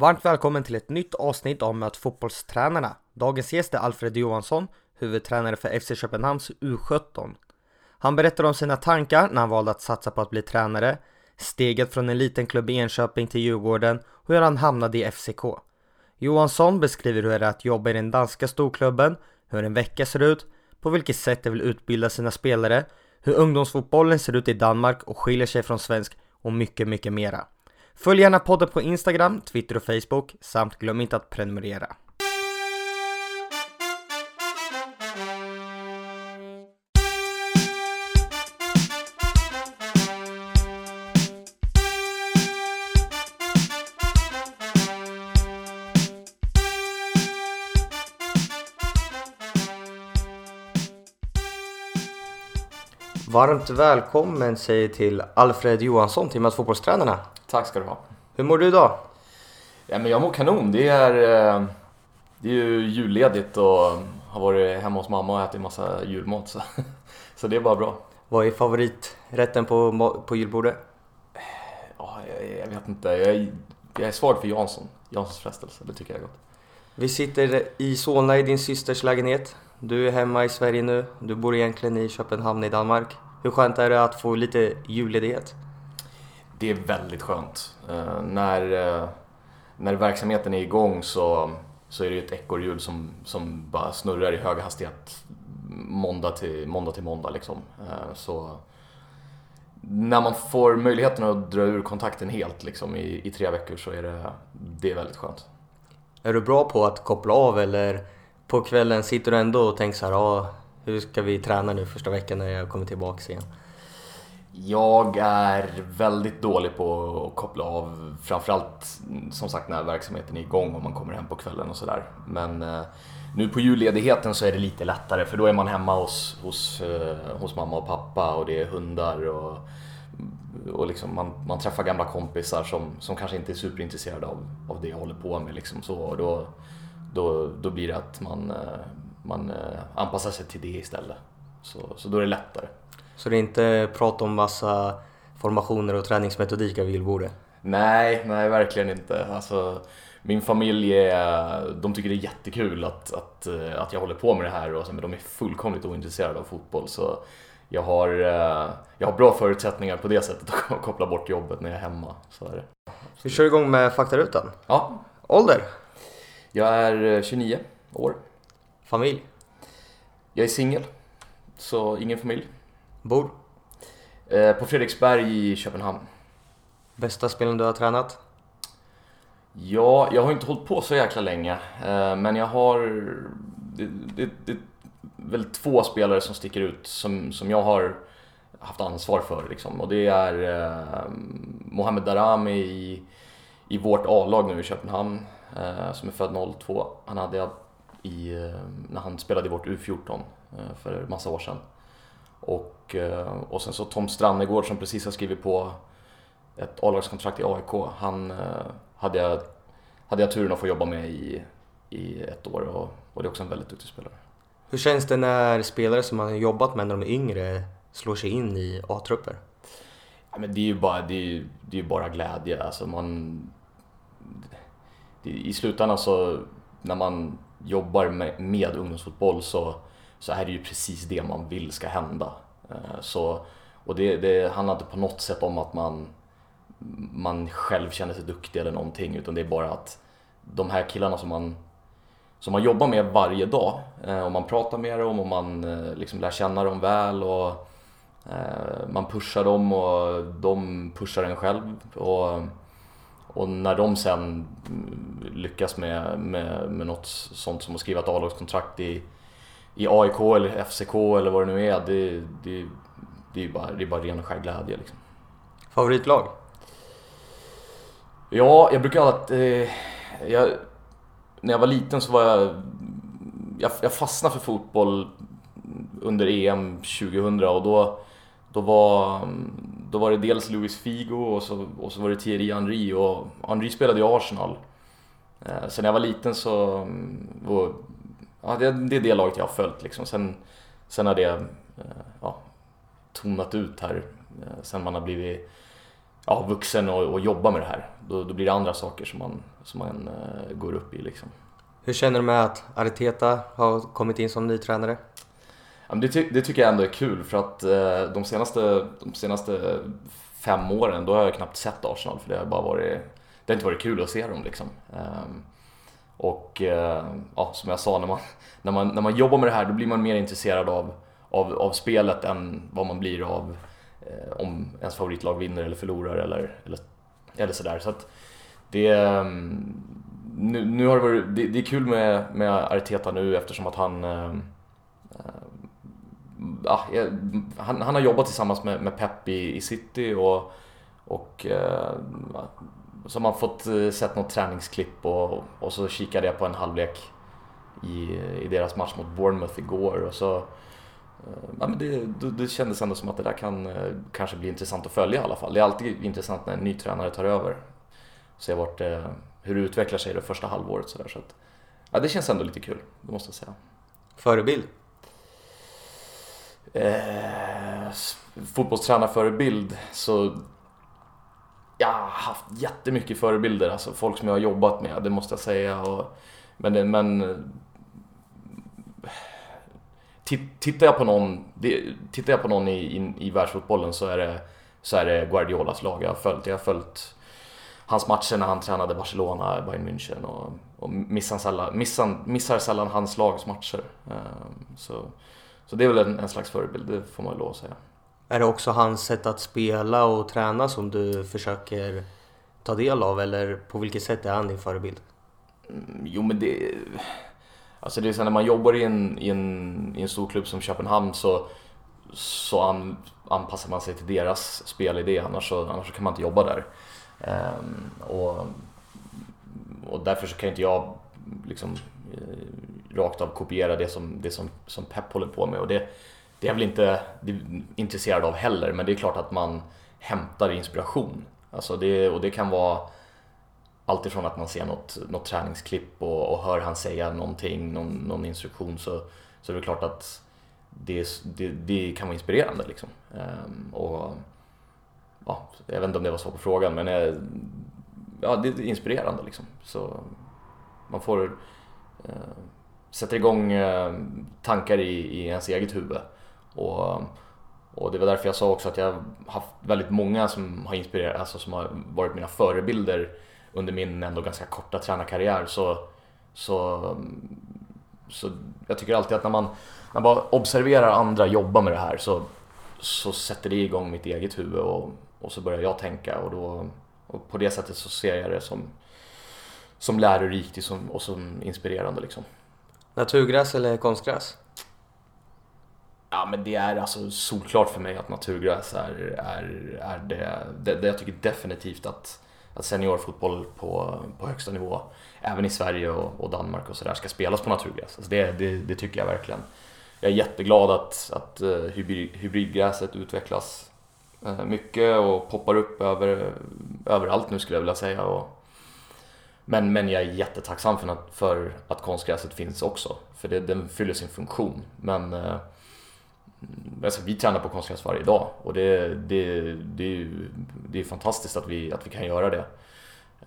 Varmt välkommen till ett nytt avsnitt av Möt fotbollstränarna. Dagens gäst är Alfred Johansson, huvudtränare för FC Köpenhamns U17. Han berättar om sina tankar när han valde att satsa på att bli tränare, steget från en liten klubb i Enköping till Djurgården och hur han hamnade i FCK. Johansson beskriver hur det är att jobba i den danska storklubben, hur en vecka ser ut, på vilket sätt de vill utbilda sina spelare, hur ungdomsfotbollen ser ut i Danmark och skiljer sig från svensk och mycket, mycket mera. Följ gärna podden på Instagram, Twitter och Facebook samt glöm inte att prenumerera. Varmt välkommen säger till Alfred Johansson, Timmas fotbollstränarna. Tack ska du ha. Hur mår du idag? Ja, men jag mår kanon. Det är, eh, det är ju julledigt och har varit hemma hos mamma och ätit massa julmat. Så, så det är bara bra. Vad är favoriträtten på, på julbordet? Ja, jag, jag vet inte. Jag, är- jag är svag för Jansson. Janssons frestelse. Det tycker jag är gott. Vi sitter i Solna i din systers lägenhet. Du är hemma i Sverige nu. Du bor egentligen i Köpenhamn i Danmark. Hur skönt är det att få lite julledighet? Det är väldigt skönt. Eh, när, eh, när verksamheten är igång så, så är det ju ett ekorrhjul som, som bara snurrar i hög hastighet måndag till måndag. Till måndag liksom. Eh, så när man får möjligheten att dra ur kontakten helt liksom, i, i tre veckor så är det, det är väldigt skönt. Är du bra på att koppla av eller på kvällen sitter du ändå och tänker så här, ah, hur ska vi träna nu första veckan när jag kommer tillbaka igen? Jag är väldigt dålig på att koppla av, framförallt som sagt när verksamheten är igång och man kommer hem på kvällen och sådär. Men eh, nu på julledigheten så är det lite lättare för då är man hemma hos, hos, eh, hos mamma och pappa och det är hundar och, och liksom man, man träffar gamla kompisar som, som kanske inte är superintresserade av, av det jag håller på med. Liksom så, och då, då, då blir det att man, eh, man eh, anpassar sig till det istället. Så, så då är det lättare. Så det är inte prat om massa formationer och träningsmetodik vid julbordet? Nej, nej verkligen inte. Alltså, min familj är, de tycker det är jättekul att, att, eh, att jag håller på med det här och men de är fullkomligt ointresserade av fotboll. Så jag har, eh, jag har bra förutsättningar på det sättet att koppla bort jobbet när jag är hemma. Så är det. Vi kör igång med faktarutan. Ja, Ålder? jag är eh, 29 år. Familj? Jag är singel, så ingen familj. Bor? Eh, På Fredriksberg i Köpenhamn. Bästa spelen du har tränat? Ja, jag har inte hållit på så jäkla länge, eh, men jag har... Det, det, det väl två spelare som sticker ut som, som jag har haft ansvar för. Liksom. Och det är eh, Mohamed Darami i, i vårt A-lag nu i Köpenhamn, eh, som är född 02. Han hade jag i, eh, när han spelade i vårt U14 eh, för massa år sedan. Och, eh, och sen så Tom Strannegård som precis har skrivit på ett A-lagskontrakt i AIK. Han eh, hade jag, hade jag turen att få jobba med i, i ett år och, och det är också en väldigt duktig spelare. Hur känns det när spelare som man har jobbat med när de är yngre slår sig in i A-trupper? Ja, men det är ju bara, det är, ju- det är bara glädje. Alltså man, det, I slutändan så, när man jobbar med, med ungdomsfotboll så, så är det ju precis det man vill ska hända. Eh, så, och det, det handlar inte på något sätt om att man, man själv känner sig duktig eller någonting utan det är bara att de här killarna som man, som man jobbar med varje dag eh, och man pratar med dem och man eh, liksom lär känna dem väl och Man pushar dem och de pushar en själv. Och, och när de sen lyckas med, med, med något sånt som att skriva ett A-lagskontrakt i, i AIK eller FCK eller vad det nu är, det, det, det är ju bara, det är bara ren och skär glädje. Liksom. Favoritlag? Ja, jag brukar alltid... Eh, jag, när jag var liten så var jag, jag... Jag fastnade för fotboll under EM 2000 och då, då, var, då var det dels Luis Figo och så, och så var det Thierry Henry och Henry spelade i Arsenal. Eh, Sen när jag var liten så... mm, Och, ja, det, det är det laget jag har följt liksom. Sen, sen har det eh, ja, tonat ut här eh, sen man har blivit ja, vuxen och, och jobba med det här. Då, då blir det andra saker som man, som man uh, går upp i liksom. Hur känner du med att Arteta har kommit in som ny tränare? Ja, det, ty det, tycker jag ändå är kul för att uh, de, senaste, de senaste fem åren då har jag knappt sett Arsenal för det har bara varit det har inte varit kul att se dem liksom. Um, och eh, ja, som jag sa, när man, när, man, när man jobbar med det här då blir man mer intresserad av, av, av spelet än vad man blir av eh, om ens favoritlag vinner eller förlorar eller, eller, eller sådär. Så att det, mm, nu, nu har det, varit, det, det, är kul med, med Arteta nu eftersom att han eh, eh ja, han, han, har jobbat tillsammans med, med Pep i, i City och, och eh, så har man fått sett något träningsklipp och, och så kikade jag på en halvlek i, i deras match mot Bournemouth igår och så Eh, ja, men det, det, kändes ändå som att det där kan eh, kanske bli intressant att följa i alla fall. Det är alltid intressant när en ny tränare tar över. Se vart, eh, hur det utvecklar sig det första halvåret. Så där, så att, ja, det känns ändå lite kul, det måste jag säga. Förebild? Eh, fotbollstränarförebild så jag har haft jättemycket förebilder, alltså folk som jag har jobbat med, det måste jag säga. Och, men, men eh, tittar jag på någon, tittar jag på någon i, i, i världsfotbollen så är, det, så är det Guardiolas lag jag har följt. Jag har följt hans matcher när han tränade Barcelona, Bayern München och, och missar, sällan, missar, missar sällan hans lags matcher. Eh, så, så det är väl en, en slags förebild, det får man lov att säga. Är det också hans sätt att spela och träna som du försöker ta del av eller på vilket sätt är han din förebild? Mm, jo men det Alltså det är så när man jobbar i en, i en, i en stor klubb som Köpenhamn så, så an, anpassar man sig till deras spelidé annars så, annars kan man inte jobba där. Um, och, och därför så kan inte jag liksom eh, rakt av kopiera det som, det som, som Pep håller på med och det, det är jag väl inte intresserad av heller men det är klart att man hämtar inspiration. Alltså det, och det kan vara alltifrån att man ser något, något träningsklipp och, och hör han säga någonting, någon, någon instruktion så, så är det klart att det, det, det kan vara inspirerande. Liksom. Um, och, ja, jag vet inte om det var svar på frågan men eh, ja, det är inspirerande. Liksom. Så man får eh, sätter igång eh, tankar i, i ens eget huvud. Och, och det var därför jag sa också att jag har haft väldigt många som har inspirerat, alltså som har varit mina förebilder under min ändå ganska korta tränarkarriär så, så, så jag tycker alltid att när man, när man bara observerar andra jobba med det här så, så sätter det igång mitt eget huvud och, och så börjar jag tänka och, då, och på det sättet så ser jag det som, som lärorikt och som, och som inspirerande. Liksom. Naturgräs eller konstgräs? Ja men det är alltså solklart för mig att naturgräs är, är, är det, det, det jag tycker definitivt att att seniorfotboll på, på högsta nivå, även i Sverige och, och Danmark och sådär, ska spelas på naturgräs. Alltså det, det, det, tycker jag verkligen. Jag är jätteglad att, att eh, hybridgräset utvecklas eh, mycket och poppar upp över, överallt nu skulle jag vilja säga. Och, men, men jag är jättetacksam för, för att konstgräset finns också, för det, den fyller sin funktion. Men eh, Alltså, vi tränar på konstgräs varje dag och det, det, det, är ju, det är fantastiskt att vi, att vi kan göra det.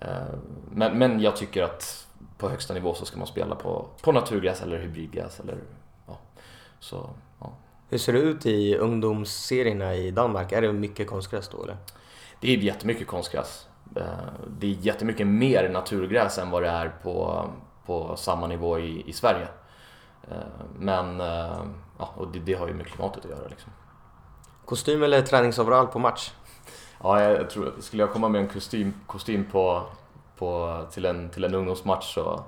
Eh, men, men jag tycker att på högsta nivå så ska man spela på, på naturgräs eller hybridgräs. Eller, ja. Så, ja. Hur ser det ut i ungdomsserierna i Danmark? Är det mycket konstgräs då eller? Det är jättemycket konstgräs. Eh, det är jättemycket mer naturgräs än vad det är på, på samma nivå i, i Sverige. Eh, men ja, och det, det, har ju med klimatet att göra. Liksom. Kostym eller träningsoverall på match? Ja, jag tror, skulle jag komma med en kostym, kostym på, på, till, en, till en ungdomsmatch så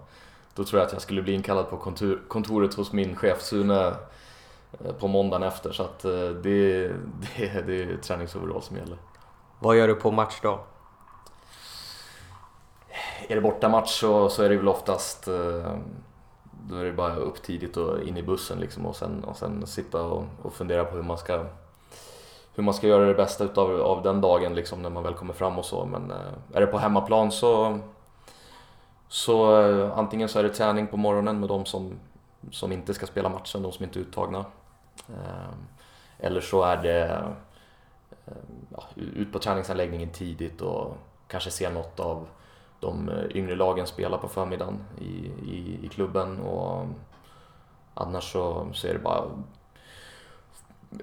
då tror jag att jag skulle bli inkallad på kontor, kontoret hos min chef Sune eh, på måndagen efter så att eh, det, det, det är träningsoverall som gäller. Vad gör du på match då? Är det bortamatch så, så är det väl oftast då är det bara upp tidigt och in i bussen liksom och sen, och sen sitta och, och fundera på hur man ska hur man ska göra det bästa utav av den dagen liksom när man väl kommer fram och så. Men eh, är det på hemmaplan så, så eh, antingen så är det träning på morgonen med de som, som inte ska spela matchen, de som inte är uttagna. Eh, eller så är det ja, ut på träningsanläggningen tidigt och kanske se något av de eh, yngre lagen spelar på förmiddagen i, i, i klubben och annars så, så är det bara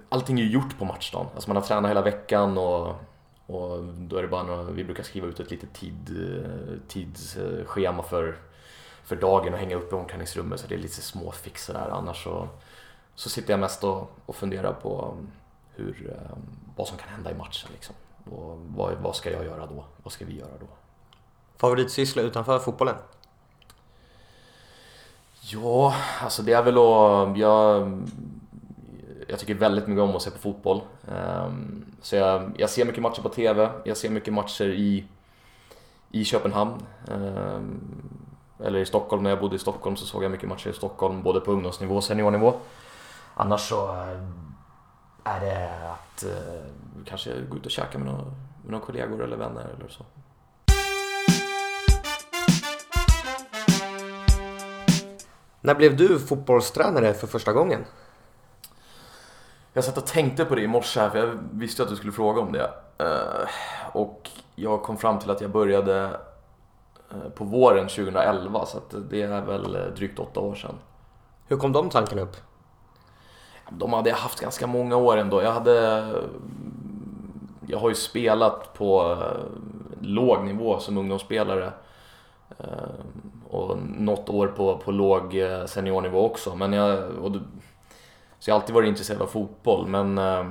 Allting är ju gjort på matchdagen, alltså man har tränat hela veckan och, och då är det bara några, vi brukar skriva ut ett litet tid, eh, tidsschema för, för dagen och hänga upp i omklädningsrummet så det är lite småfix. där annars så, så sitter jag mest och, och funderar på eh, hur, vad som kan hända i matchen liksom. Och vad, vad ska jag göra då? Vad ska vi göra då? Favoritsyssla utanför fotbollen? Ja, alltså det är väl att... Jag, jag tycker väldigt mycket om att se på fotboll. Ehm, så jag, jag ser mycket matcher på TV, jag ser mycket matcher i, i Köpenhamn. Ehm, eller i Stockholm, när jag bodde i Stockholm så såg jag mycket matcher i Stockholm, både på ungdomsnivå och seniornivå. Annars så eh, är det att eh, kanske gå ut och käka med några, med några kollegor eller vänner eller så. När blev du fotbollstränare för första gången? Jag satt och tänkte på det i morse för jag visste att du skulle fråga om det. Eh, och jag kom fram till att jag började eh, på våren 2011 så det är väl drygt åtta år sedan. Hur kom de tankarna upp? De hade jag haft ganska många år ändå. Jag hade... Jag har ju spelat på eh, låg nivå som ungdomsspelare. Och något år på, på låg eh, seniornivå också. Men jag, och så jag har alltid varit intresserad av fotboll men eh,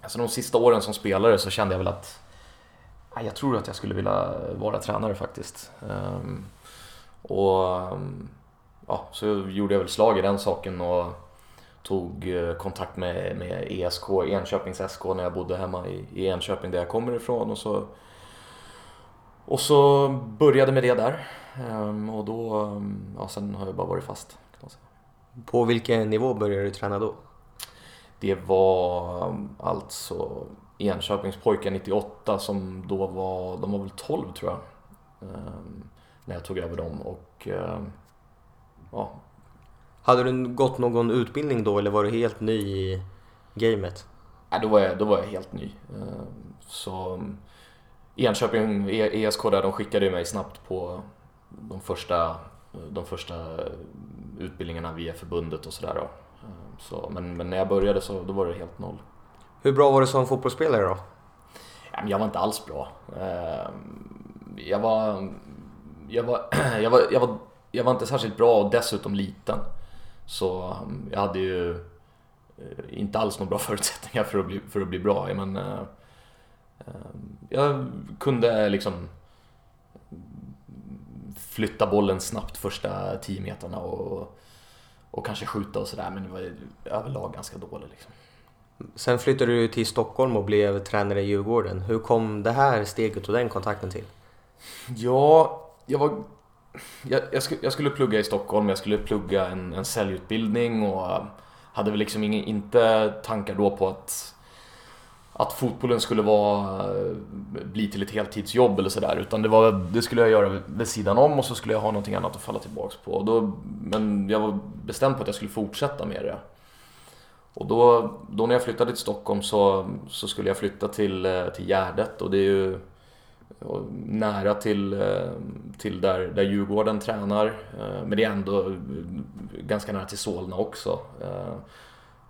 alltså de sista åren som spelare så kände jag väl att jag tror att jag skulle vilja vara tränare faktiskt. Ehm, och ehm, ja, så gjorde jag väl slag i den saken och tog eh, kontakt med, med ESK, Enköpings SK, när jag bodde hemma i, i Enköping där jag kommer ifrån. Och så, och så började med det där. Ehm, och då, ja, sen har jag bara varit fast. På vilken nivå började du träna då? Det var um, alltså Enköpingspojkar 98 som då var, de var väl 12 tror jag. När jag tog över dem och ja. Hade du gått någon utbildning då eller var du helt ny i gamet? Nej, då var jag, då var jag helt ny. Så Enköping, ESK där, de skickade mig snabbt på de första, de första utbildningarna via förbundet och sådär. Så, men, men när jag började så då var det helt noll. Hur bra var du som fotbollsspelare då? Jag var inte alls bra. Jag var, jag var, jag var, jag var, jag var inte särskilt bra och dessutom liten. Så jag hade ju eh, inte alls några bra förutsättningar för att bli, för att bli bra. Men, jag kunde liksom flytta bollen snabbt första 10 metrarna och, och kanske skjuta och sådär men det var överlag ganska dålig. Liksom. Sen flyttade du till Stockholm och blev tränare i Djurgården. Hur kom det här steget och den kontakten till? Ja, jag var... Jag, jag, skulle, jag skulle plugga i Stockholm, jag skulle plugga en, en säljutbildning och hade väl liksom ingen, inte tankar då på att att fotbollen skulle vara, eh, bli till ett heltidsjobb eller sådär. Utan det, var, det skulle jag göra vid sidan om och så skulle jag ha någonting annat att falla tillbaks på. Då, men jag var bestämd på att jag skulle fortsätta med det. Och då, då när jag flyttade till Stockholm så, så skulle jag flytta till, eh, till Gärdet och det är ju nära till, eh, till där, där Djurgården tränar. Men det är ändå ganska nära till Solna också.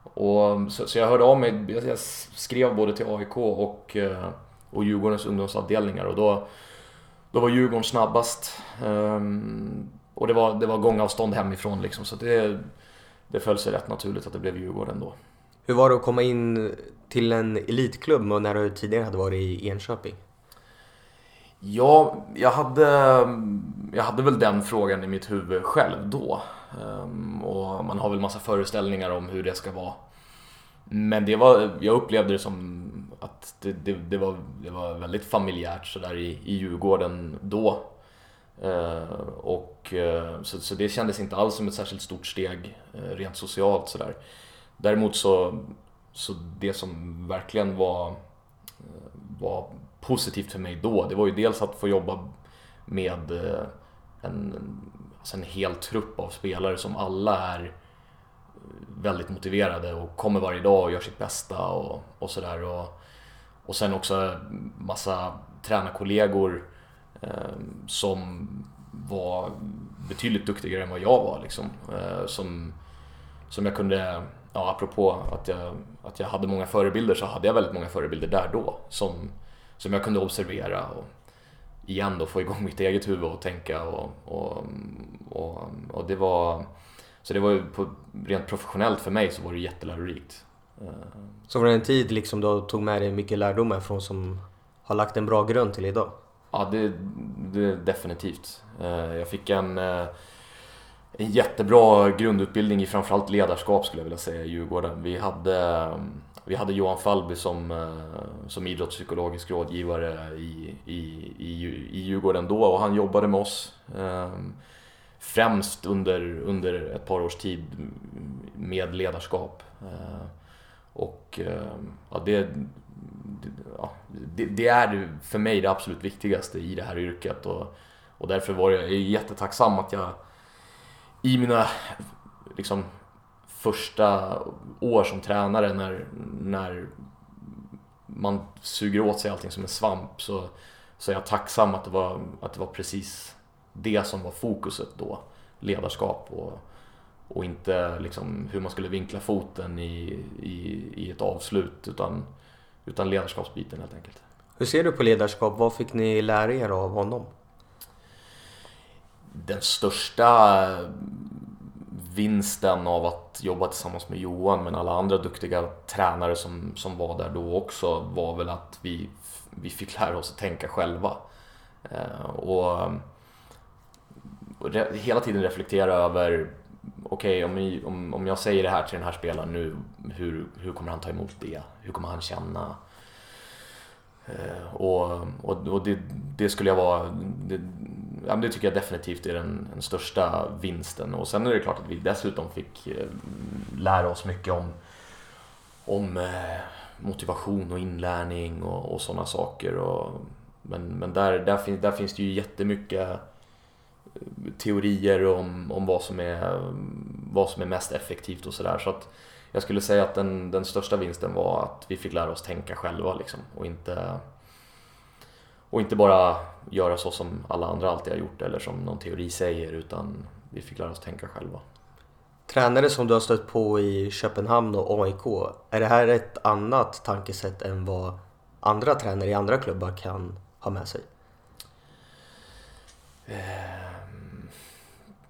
Och, så, så, jag hörde av mig, jag skrev både till AIK och, eh, och Djurgårdens ungdomsavdelningar och då, då var Djurgården snabbast. Um, och det var, det var gångavstånd hemifrån liksom, så det, det föll sig rätt naturligt att det blev Djurgården då. Hur var det att komma in till en elitklubb när du tidigare hade varit i Enköping? Ja, jag hade, jag hade väl den frågan i mitt huvud själv då. Ehm, och man har väl massa föreställningar om hur det ska vara. Men det var, jag upplevde det som att det, det, det var, det var väldigt familjärt sådär i, i Djurgården då. Ehm, och, eh, så, så det kändes inte alls som ett särskilt stort steg eh, rent socialt sådär. Däremot så, så det som verkligen var, eh, var positivt för mig då, det var ju dels att få jobba med en, alltså en hel trupp av spelare som alla är väldigt motiverade och kommer varje dag och gör sitt bästa och, och sådär. Och och sen också massa tränarkollegor eh, som var betydligt duktigare än vad jag var liksom. Eh, som, som jag kunde, ja, apropå att jag, att jag hade många förebilder så hade jag väldigt många förebilder där då som, som jag kunde observera och igen då få igång mitt eget huvud och tänka och, och, och, och det var så det var ju på, rent professionellt för mig så var det jättelärorikt. Så var det en tid liksom du tog med dig mycket lärdomar från som har lagt en bra grund till idag? Ja, det, det definitivt. Eh, jag fick en, eh, en jättebra grundutbildning i framförallt ledarskap skulle jag vilja säga i Djurgården. Vi hade, vi hade Johan Fallby som, eh, som idrottspsykologisk rådgivare i, i, i, i Djurgården då och han jobbade med oss ehm, främst under, under ett par års tid med ledarskap. Eh, och ehm, ja, det, ja, det, det, är för mig det absolut viktigaste i det här yrket och, och därför var jag jättetacksam att jag i mina liksom, första år som tränare när, när man suger åt sig allting som en svamp så, så är jag tacksam att det, var, att det var precis det som var fokuset då. Ledarskap och, och inte liksom hur man skulle vinkla foten i, i, i ett avslut utan utan ledarskapsbiten helt enkelt. Hur ser du på ledarskap? Vad fick ni lära er av honom? Den största vinsten av att jobba tillsammans med Johan men alla andra duktiga tränare som, som var där då också var väl att vi, vi fick lära oss att tänka själva. Eh, och, och re, hela tiden reflektera över okej okay, om, om, om jag säger det här till den här spelaren nu, hur, hur kommer han ta emot det? Hur kommer han känna? Eh, och, och, och det, det, skulle jag vara, det, ja, det tycker jag definitivt är den, den, största vinsten. Och sen är det klart att vi dessutom fick eh, lära oss mycket om, om eh, motivation och inlärning och, och sådana saker. Och, men men där, där, finns, där finns det ju jättemycket eh, teorier om, om vad, som är, vad som är mest effektivt och sådär. Så att jag skulle säga att den, den största vinsten var att vi fick lära oss tänka själva liksom, och, inte, och inte bara göra så som alla andra alltid har gjort eller som någon teori säger utan vi fick lära oss tänka själva. Tränare som du har stött på i Köpenhamn och AIK, är det här ett annat tankesätt än vad andra tränare i andra klubbar kan ha med sig? Ehm,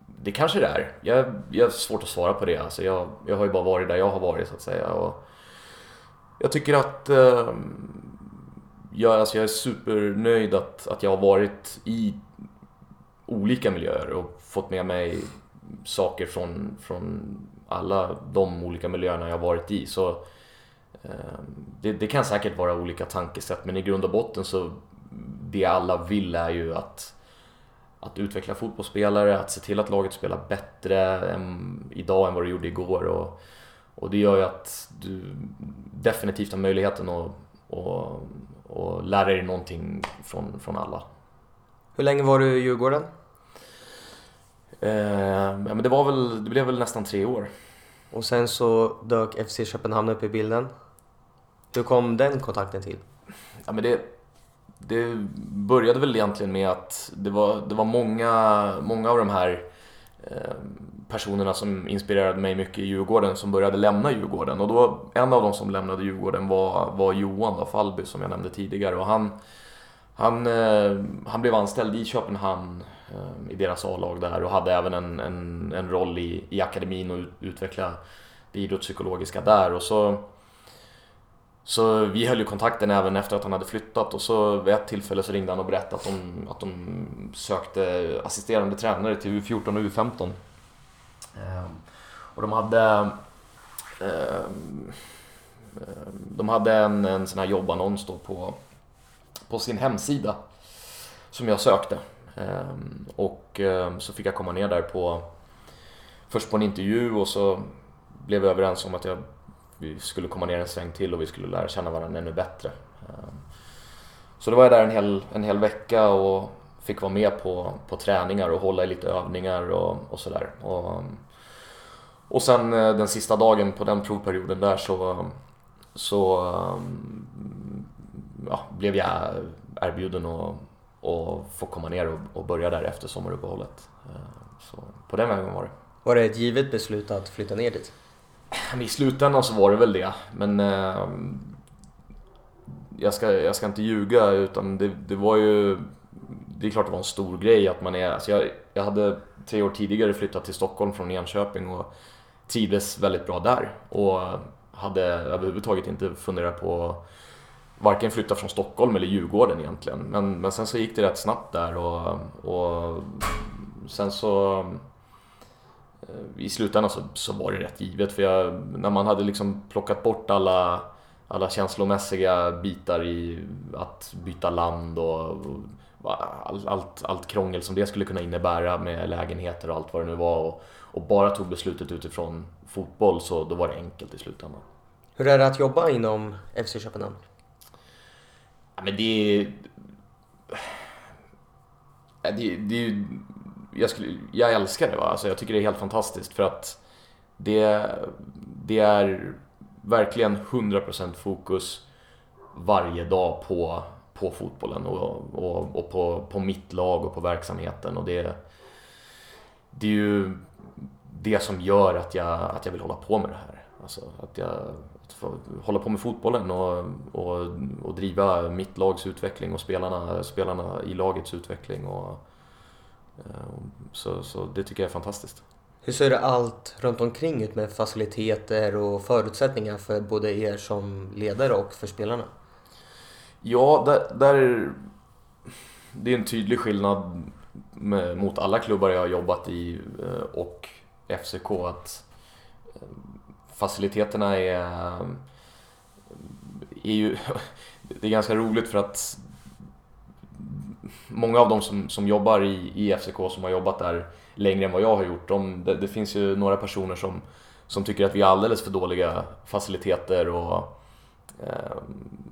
det kanske det är. Jag, jag har svårt att svara på det. Alltså jag, jag har ju bara varit där jag har varit så att säga. Och jag tycker att eh, jag, alltså jag är supernöjd att, att jag har varit i olika miljöer och fått med mig saker från, från alla de olika miljöerna jag har varit i. Så eh, det, det, kan säkert vara olika tankesätt men i grund och botten så det alla vill är ju att att utveckla fotbollsspelare, att se till att laget spelar bättre än, idag än vad det gjorde igår. Och, och det gör ju att du definitivt har möjligheten att och, och lära dig någonting från, från alla. Hur länge var du i Djurgården? Eh, ja, men det, var väl, det blev väl nästan tre år. Och sen så dök FC Köpenhamn upp i bilden. Hur kom den kontakten till? Ja, men det, det började väl egentligen med att det var, det var många, många av de här Eh, personerna som inspirerade mig mycket i Djurgården som började lämna Djurgården. Och då en av de som lämnade Djurgården var, var Johan då, Fallby som jag nämnde tidigare. Och han, han, eh, han blev anställd i Köpenhamn eh, i deras A-lag där och hade även en, en, en roll i, i akademin och utveckla det idrottspsykologiska där. Och så så vi höll ju kontakten även efter att han hade flyttat och så vid ett tillfälle så ringde han och berättade att de, att de sökte assisterande tränare till U14 och U15. Ehm, och de hade ehm, ehm, de hade en, en sån här jobbannons då på, på sin hemsida som jag sökte. Och så fick jag komma ner där på först på en intervju och så blev vi överens om att jag vi skulle komma ner en sväng till och vi skulle lära känna varandra ännu bättre. Ehm, så då var jag där en hel, en hel vecka och fick vara med på, på träningar och hålla i lite övningar och, och sådär. Och, och sen eh, den sista dagen på den provperioden där så, så ehm, ja, blev jag erbjuden att, och få komma ner och, och börja där efter sommaruppehållet. Ehm, så på den vägen var det. Var det ett givet beslut att flytta ner dit? I slutändan så var det väl det, men eh, jag, ska, jag ska inte ljuga utan det, det var ju det är klart det var en stor grej att man är, alltså jag, jag hade tre år tidigare flyttat till Stockholm från Enköping och trivdes väldigt bra där och hade överhuvudtaget inte funderat på varken flytta från Stockholm eller Djurgården egentligen. Men, men sen så gick det rätt snabbt där och, och sen så i slutändan så, så var det rätt givet för jag, när man hade liksom plockat bort alla, alla känslomässiga bitar i att byta land och, och allt, allt, allt krångel som det skulle kunna innebära med lägenheter och allt vad det nu var och, och bara tog beslutet utifrån fotboll så då var det enkelt i slutändan. Hur är det att jobba inom FC Köpenhamn? Ja, men det är... Det, det är jag, skulle, jag älskar det. Va? Alltså, jag tycker det är helt fantastiskt för att det, det är verkligen 100% fokus varje dag på, på fotbollen och, och, och på, på mitt lag och på verksamheten. Och det, det är ju det som gör att jag, att jag vill hålla på med det här. Alltså att jag att få hålla på med fotbollen och, och, och driva mitt lags utveckling och spelarna, spelarna i lagets utveckling. Och, så, så det tycker jag är fantastiskt. Hur ser allt runt omkring ut med faciliteter och förutsättningar för både er som ledare och för spelarna? Ja, där, där det är en tydlig skillnad med, mot alla klubbar jag har jobbat i eh, och FCK att eh, faciliteterna är, är ju, det är ganska roligt för att många av de som, som jobbar i, i FCK som har jobbat där längre än vad jag har gjort, de, det, det, finns ju några personer som, som tycker att vi har alldeles för dåliga faciliteter och, eh,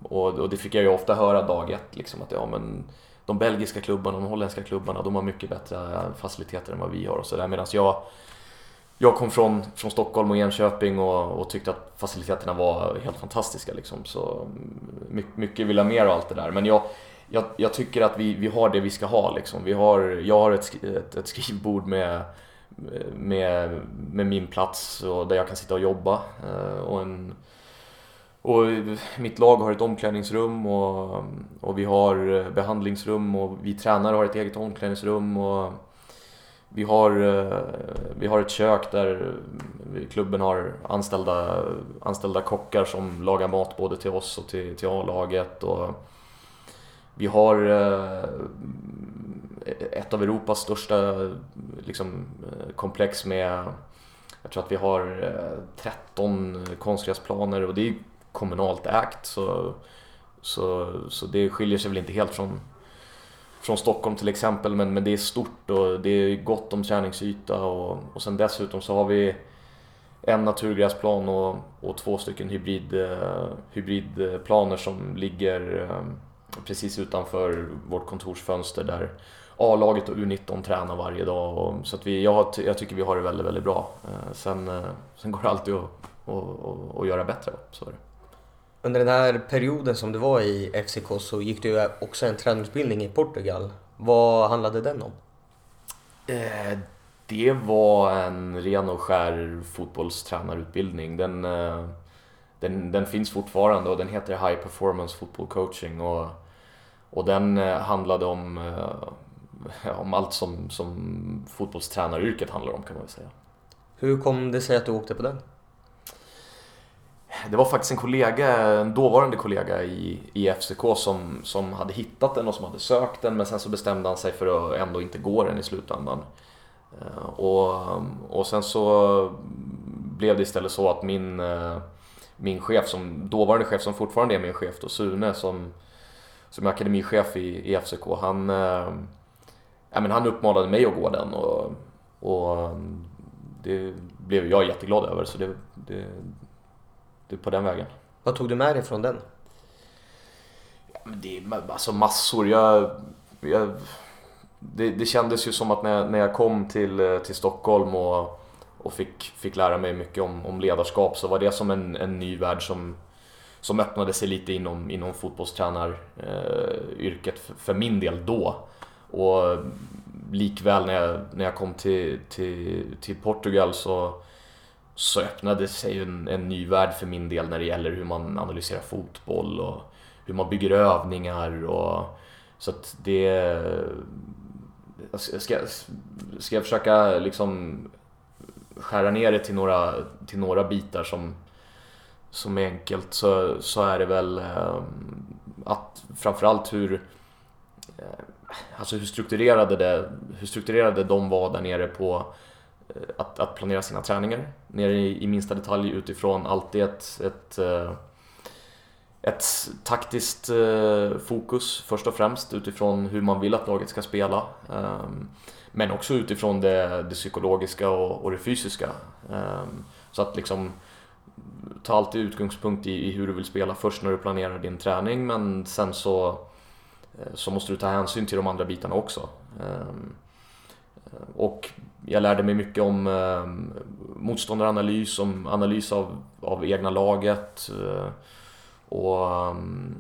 och, och, det fick jag ju ofta höra dag ett, liksom, att ja, men de belgiska klubbarna, de holländska klubbarna, de har mycket bättre faciliteter än vad vi har och sådär medan jag jag kom från, från Stockholm och Enköping och, och tyckte att faciliteterna var helt fantastiska. Liksom. Så mycket, mycket vill ha mer och allt det där. Men jag, jag, jag, tycker att vi, vi har det vi ska ha. Liksom. Vi har, jag har ett, ett, ett skrivbord med, med, med, min plats och där jag kan sitta och jobba. Eh, och, en, och mitt lag har ett omklädningsrum och, och vi har behandlingsrum och vi tränare har ett eget omklädningsrum. Och, vi har, eh, vi har ett kök där klubben har anställda, anställda kockar som lagar mat både till oss och till, till A-laget. Vi har eh, ett av Europas största liksom, eh, komplex med jag tror att vi har eh, 13 konstgräsplaner och det är kommunalt ägt så, så, så det skiljer sig väl inte helt från, från Stockholm till exempel men, men det är stort och det är gott om träningsyta och, och sen dessutom så har vi en naturgräsplan och, och två stycken hybrid, hybridplaner som ligger precis utanför vårt kontorsfönster där A-laget och U19 tränar varje dag. Och, så att vi, jag, jag, tycker vi har det väldigt, väldigt bra. Eh, sen, eh, sen går det alltid att, att, att, göra bättre. Så är det. Under den här perioden som du var i FCK så gick du också en träningsutbildning i Portugal. Vad handlade den om? Eh, det var en ren och skär fotbollstränarutbildning. Den, den, den finns fortfarande och den heter High Performance Football Coaching. Och och den eh, handlade om, eh, om allt som, som fotbollstränaryrket handlar om kan man väl säga. Hur kom det sig att du åkte på den? Det var faktiskt en kollega, en dåvarande kollega i, i FCK som, som hade hittat den och som hade sökt den men sen så bestämde han sig för att ändå inte gå den i slutändan. Eh, och, och sen så blev det istället så att min, min chef, som, dåvarande chef som fortfarande är min chef då, Sune, som, som är akademichef i, i FCK, han, eh, ja, men han uppmanade mig att gå den och, och det blev jag jätteglad över så det, det, det är på den vägen. Vad tog du med dig från den? Ja, men det är alltså massor. Jag, jag, det, det kändes ju som att när, när jag kom till, till Stockholm och, och fick, fick lära mig mycket om, om ledarskap så var det som en, en ny värld som som öppnade sig lite inom, inom fotbollstränaryrket för, för min del då. Och likväl när jag, när jag kom till, till, till Portugal så, så öppnade sig en, en ny värld för min del när det gäller hur man analyserar fotboll och hur man bygger övningar. Och, så att det... Ska, ska jag försöka liksom skära ner det till några, till några bitar som, som är enkelt så, så är det väl eh, att framförallt hur eh, Alltså hur strukturerade, det, hur strukturerade de var där nere på eh, att, att planera sina träningar nere i, i minsta detalj utifrån alltid ett, ett, eh, ett taktiskt fokus först och främst utifrån hur man vill att laget ska spela. Ehm, men också utifrån det, det psykologiska och, och, det fysiska. Ehm, så att liksom ta alltid utgångspunkt i, i, hur du vill spela först när du planerar din träning men sen så, eh, så måste du ta hänsyn till de andra bitarna också. Ehm, eh, och jag lärde mig mycket om eh, motståndaranalys, om analys av, av egna laget och, ehm,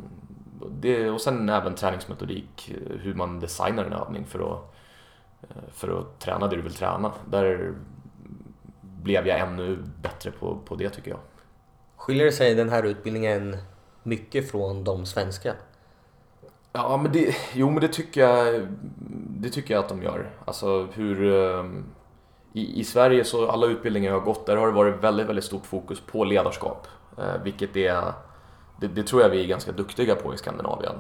det, och sen även träningsmetodik, hur man designar en övning för att för att träna det du vill träna. Där blev jag ännu bättre på, på det tycker jag. Skiljer sig den här utbildningen mycket från de svenska? Ja, men det, jo men det tycker jag, det tycker jag att de gör. Alltså hur... Eh, I, I Sverige så alla utbildningar jag har gått där har det varit väldigt, väldigt stort fokus på ledarskap. Eh, vilket är, det, det tror jag vi är ganska duktiga på i Skandinavien.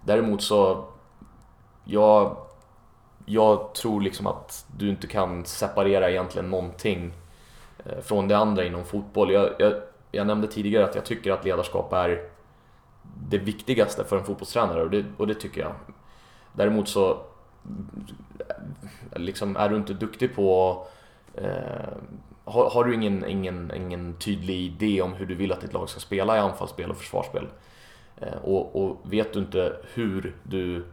Däremot så, jag jag tror liksom att du inte kan separera egentligen någonting eh, från det andra inom fotboll. Jag, jag, jag nämnde tidigare att jag tycker att ledarskap är det viktigaste för en fotbollstränare och det, och det tycker jag. Däremot så eh, liksom, är du inte duktig på eh, har, har, du ingen, ingen, ingen tydlig idé om hur du vill att ditt lag ska spela i anfallsspel och försvarsspel eh, och, och vet du inte hur du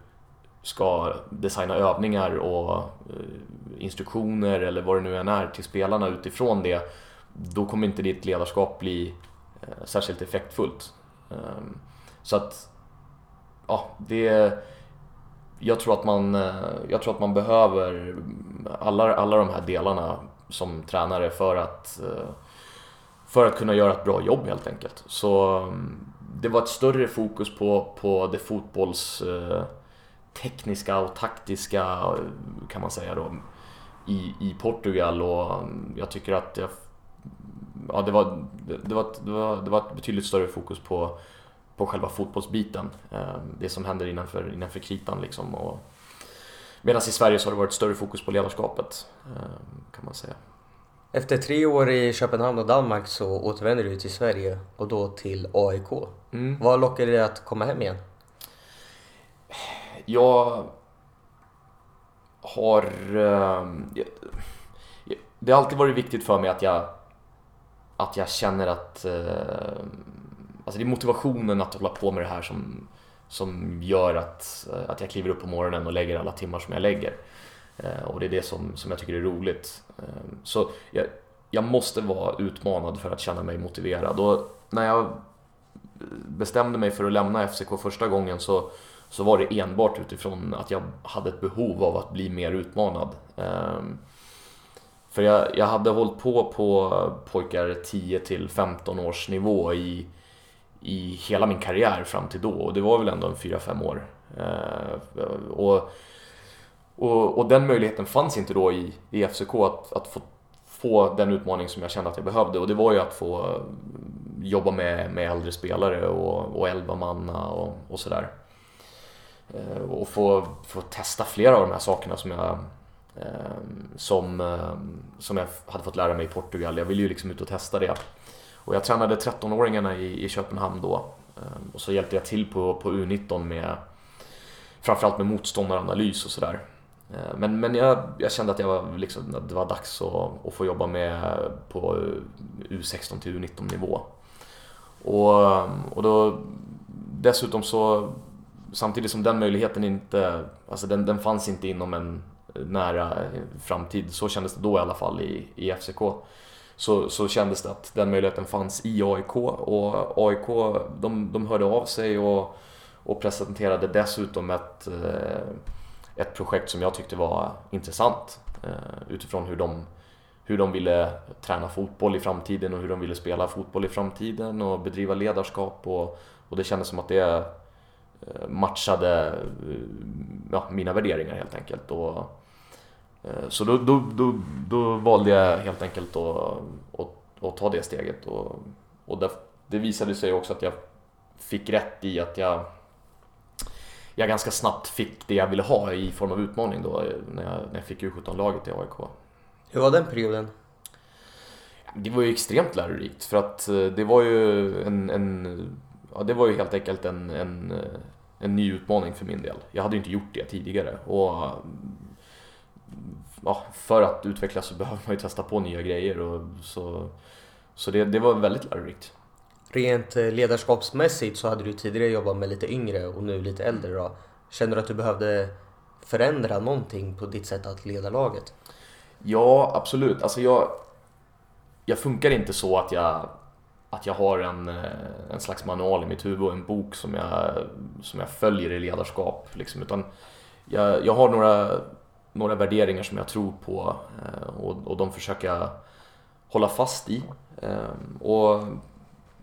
ska designa övningar och eh, instruktioner eller vad det nu än är till spelarna utifrån det, då kommer inte ditt ledarskap bli eh, särskilt effektfullt. Ehm, så att, ja, det... Jag tror att man, eh, jag tror att man behöver alla, alla de här delarna som tränare för att, för att kunna göra ett bra jobb helt enkelt. Så mm, det var ett större fokus på, på det fotbolls tekniska och taktiska kan man säga då i, i Portugal och jag tycker att jag, ja, det, var, det, var, det, var, det var ett betydligt större fokus på, på själva fotbollsbiten. Ehm, det som händer innanför, innanför kritan liksom. Och, Medan i Sverige så har det varit större fokus på ledarskapet ehm, kan man säga. Efter tre år i Köpenhamn och Danmark så återvänder du till Sverige och då till AIK. Mm. Vad lockar dig att komma hem igen? Jag har... Ehm, det har alltid varit viktigt för mig att jag, att jag känner att... Ehm, alltså det är motivationen att hålla på med det här som, som gör att, att jag kliver upp på morgonen och lägger alla timmar som jag lägger. Eh, och det är det som, som jag tycker är roligt. Ehm, så jag, jag måste vara utmanad för att känna mig motiverad. Och när jag bestämde mig för att lämna FCK första gången så så var det enbart utifrån att jag hade ett behov av att bli mer utmanad. Ehm, för jag, jag hade hållit på på pojkar 10 till 15 års nivå i, i hela min karriär fram till då och det var väl ändå en 4-5 år. Ehm, och, och, och, den möjligheten fanns inte då i, i FCK att, att få, få den utmaning som jag kände att jag behövde och det var ju att få eh, jobba med, med äldre spelare och, och 11 manna och, och sådär. Eh, och få, få testa flera av de här sakerna som jag ehm, som, ehm, som jag hade fått lära mig i Portugal. Jag ville ju liksom ut och testa det. Och jag tränade 13-åringarna i, i Köpenhamn då. Ehm, och så hjälpte jag till på, på U19 med framförallt med motståndaranalys och sådär. Men, men jag, jag, kände att jag var, liksom, det var dags att, att få jobba med på U16 till U19 nivå. Och, och då dessutom så samtidigt som den möjligheten inte, alltså den, den fanns inte inom en nära framtid. Så kändes det då i alla fall i, i FCK. så, så kändes det att den möjligheten fanns i AIK och AIK de, de hörde av sig och, och presenterade dessutom ett, eh, ett projekt som jag tyckte var intressant eh, utifrån hur de, hur de ville träna fotboll i framtiden och hur de ville spela fotboll i framtiden och bedriva ledarskap och, och det kändes som att det matchade ja, mina värderingar helt enkelt. Och, Eh, så då, då, då, då, valde jag helt enkelt att, att, att ta det steget och, och det, det, visade sig också att jag fick rätt i att jag, jag ganska snabbt fick det jag ville ha i form av utmaning då när jag, när jag fick U17-laget i AIK. Hur var den perioden? Det var ju extremt lärorikt för att eh, det var ju en, en ja, det var ju helt enkelt en, en, en ny utmaning för min del. Jag hade ju inte gjort det tidigare och ja, för att utvecklas så behöver man ju testa på nya grejer och så, så det, det var väldigt lärorikt. Rent eh, ledarskapsmässigt så hade du tidigare jobbat med lite yngre och nu lite äldre då. Känner du att du behövde förändra någonting på ditt sätt att leda laget? Ja, absolut. Alltså jag, jag funkar inte så att jag, att jag har en, eh, en slags manual i mitt huvud och en bok som jag, som jag följer i ledarskap. Liksom. Utan jag, jag har några några värderingar som jag tror på eh, och, och de försöker jag hålla fast i. Eh, och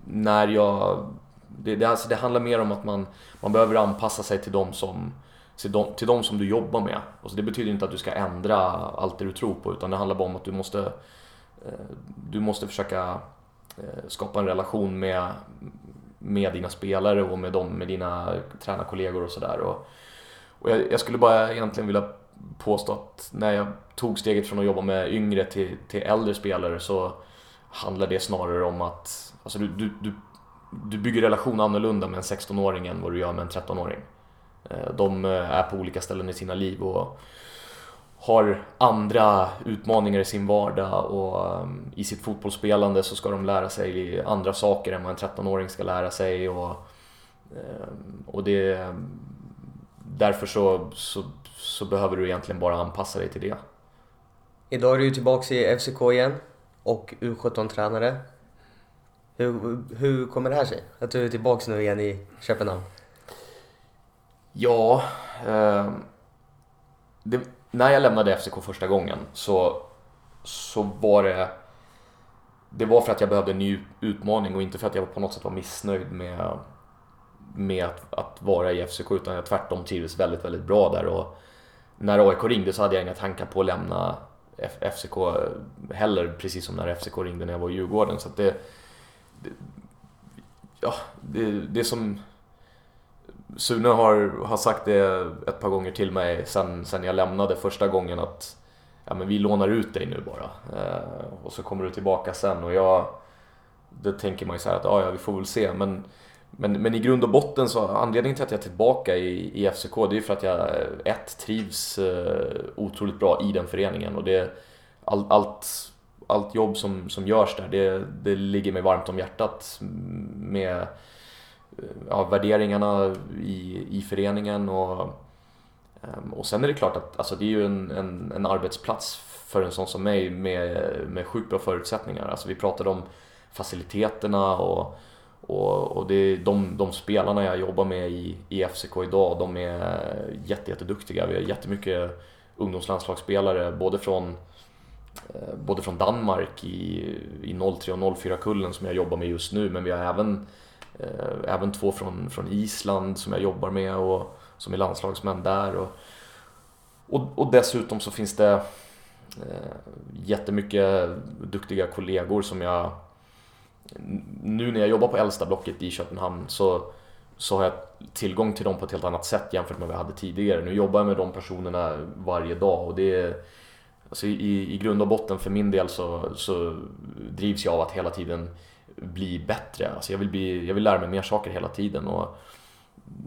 när jag... Det, det, alltså det handlar mer om att man, man behöver anpassa sig till de som till de, till de som du jobbar med. Alltså det betyder inte att du ska ändra allt det du tror på utan det handlar bara om att du måste du måste försöka Eh, skapa en relation med, med dina spelare och med, dem, med dina tränarkollegor och sådär. Och, och jag, jag, skulle bara egentligen vilja påstå att när jag tog steget från att jobba med yngre till, till äldre spelare så handlar det snarare om att alltså du, du, du, du bygger relation annorlunda med en 16-åring än vad du gör med en 13-åring. Eh, de eh, är på olika ställen i sina liv och har andra utmaningar i sin vardag och ehm, i sitt fotbollsspelande så ska de lära sig andra saker än vad en 13-åring ska lära sig och, ehm, och det därför så, så så behöver du egentligen bara anpassa dig till det. Idag är du tillbaka i FCK igen och U17-tränare. Hur, hur kommer det här sig? Att du är tillbaka nu igen i Köpenhamn? Ja, eh, det, när jag lämnade FCK första gången så, så var det det var för att jag behövde en ny utmaning och inte för att jag på något sätt var missnöjd med, med att, att vara i FCK utan jag tvärtom trivdes väldigt, väldigt bra där och när AIK ringde så hade jag inga tankar på att lämna FCK heller, precis som när FCK ringde när jag var i Djurgården. Så det, det, ja, det, det som Sune har, har sagt det ett par gånger till mig sen, sen jag lämnade första gången att ja, men vi lånar ut dig nu bara. Eh, och så kommer du tillbaka sen och jag det tänker man ju så här att ja, ja vi får väl se. Men men, men i grund och botten så anledningen till att jag är tillbaka i, i FCK det är för att jag ett trivs eh, otroligt bra i den föreningen och det all, allt, allt jobb som, som görs där det, det ligger mig varmt om hjärtat med Eh, ja, värderingarna i, i föreningen och, ehm, och sen är det klart att alltså, det är ju en, en, en arbetsplats för en sån som mig med, med sjukt bra förutsättningar. Alltså, vi pratade om faciliteterna och och, och det de, de spelarna jag jobbar med i, i FCK idag, de är jätteduktiga. Vi har jättemycket ungdomslandslagsspelare, både från, eh, både från Danmark i, i 03 och 04 kullen som jag jobbar med just nu, men vi har även, eh, Eh, även två från, från Island som jag jobbar med och som är landslagsmän där. Och, och, och dessutom så finns det eh, jättemycket duktiga kollegor som jag nu när jag jobbar på äldsta blocket i Köpenhamn så, så har jag tillgång till dem på ett helt annat sätt jämfört med vad jag hade tidigare. Nu jobbar jag med de personerna varje dag och det är alltså i, i grund och botten för min del så, så drivs jag av att hela tiden bli bättre. Alltså jag, vill bli, jag vill lära mig mer saker hela tiden. Och,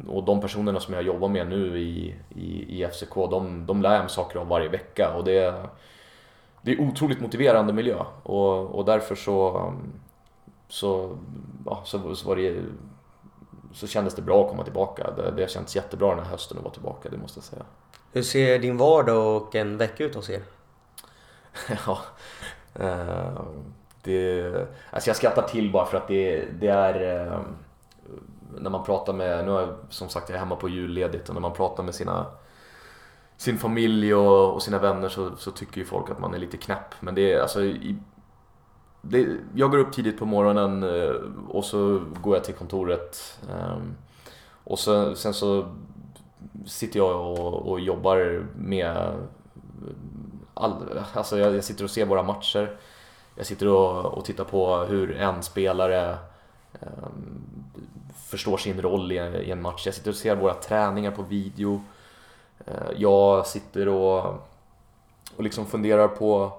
och de personerna som jag jobbar med nu i, i, i FCK, de, de lär jag mig saker av varje vecka. Och det, det är otroligt motiverande miljö och, och därför så, så, ja, så, så, var det, så kändes det bra att komma tillbaka. Det, det har känts jättebra den här hösten att vara tillbaka, det måste jag säga. Hur ser din vardag och en vecka ut hos er? ja, eh, det, alltså jag skrattar till bara för att det, det är eh, när man pratar med, nu är jag som sagt jag är hemma på julledigt och när man pratar med sina sin familj och, och sina vänner så, så, tycker ju folk att man är lite knäpp. Men det är alltså i, det, jag går upp tidigt på morgonen eh, och så går jag till kontoret. Ehm, och så, sen så sitter jag och, och jobbar med all, alltså jag, jag, sitter och ser våra matcher. Jag sitter och, och tittar på hur en spelare ehm, förstår sin roll i, i, en match. Jag sitter och ser våra träningar på video. Eh, jag sitter och, och liksom funderar på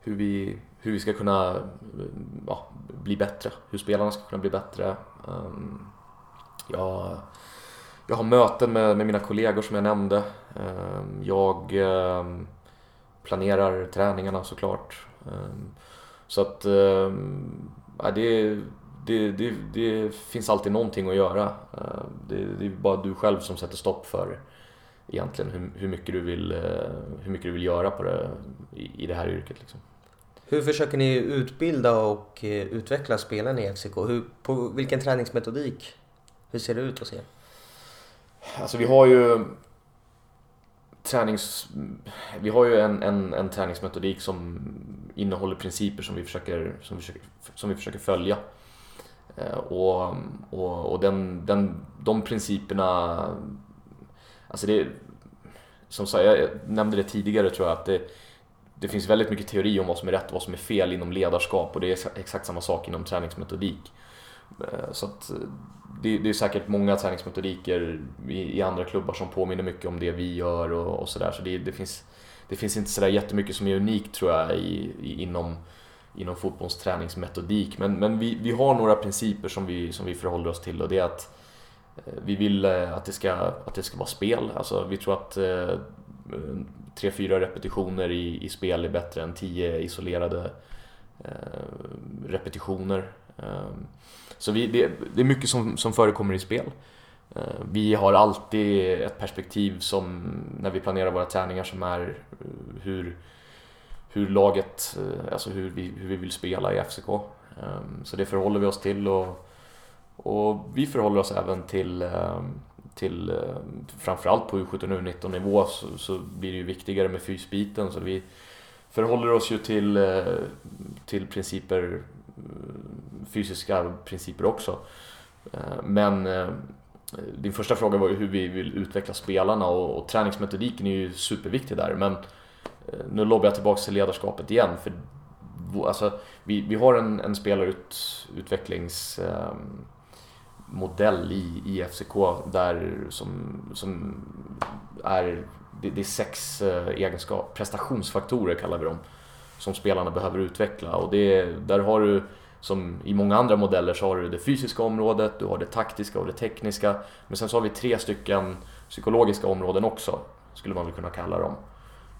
hur vi, hur vi ska kunna ja, bli bättre. Hur spelarna ska kunna bli bättre. Ehm, jag, jag har möten med, med mina kollegor som jag nämnde. Ehm, jag planerar träningarna såklart. Ehm, så att ja, det, det, det, det, finns alltid någonting att göra. Ehm, det, det, är bara du själv som sätter stopp för egentligen hur, hur, mycket, du vill, eh, hur mycket du vill göra på det, i, i det här yrket. Liksom. Hur försöker ni utbilda och eh, utveckla spelarna i FCK? Hur, på vilken träningsmetodik? Hur ser det ut hos er? Alltså vi har ju tränings... Vi har ju en, en, en träningsmetodik som innehåller principer som vi försöker, som vi försöker, som vi försöker följa. Eh, och, och, och den, den, de principerna... Alltså det... Som sagt, jag nämnde det tidigare tror jag att det, det finns väldigt mycket teori om vad som är rätt och vad som är fel inom ledarskap och det är exakt samma sak inom träningsmetodik. Eh, så att eh, det, det är säkert många träningsmetodiker i, i, andra klubbar som påminner mycket om det vi gör och, och sådär. Så, det, det, finns, det finns inte sådär jättemycket som är unikt tror jag i, i, inom, inom fotbollens träningsmetodik. Men, men vi, vi har några principer som vi, som vi förhåller oss till och det är att eh, vi vill eh, att det ska, att det ska vara spel. Alltså, vi tror att eh, tre, fyra repetitioner i, i spel är bättre än tio isolerade eh, repetitioner. Eh, så vi, det, det, är mycket som, som förekommer i spel. Eh, vi har alltid ett perspektiv som, när vi planerar våra träningar som är eh, hur, hur laget, eh, alltså hur vi, hur vi vill spela i FCK. Ehm, så det förhåller vi oss till och, och vi förhåller oss även till, ehm, till framförallt på U17 och U19 nivå så, så blir det ju viktigare med fysbiten så vi förhåller oss ju till, till principer fysiska principer också. Ehm, men Eh, din första fråga var ju hur vi vill utveckla spelarna och, och träningsmetodiken är ju superviktig där. Men eh, nu lobbar jag tillbaka till ledarskapet igen. För alltså, vi, vi har en, en spelarutvecklingsmodell eh, i, i FCK där som, som är, det, det är sex egenskaper, prestationsfaktorer kallar vi dem, som spelarna behöver utveckla. Och det, där har du som i många andra modeller så har du det fysiska området, du har det taktiska och det tekniska. Men sen så har vi tre stycken psykologiska områden också, skulle man väl kunna kalla dem.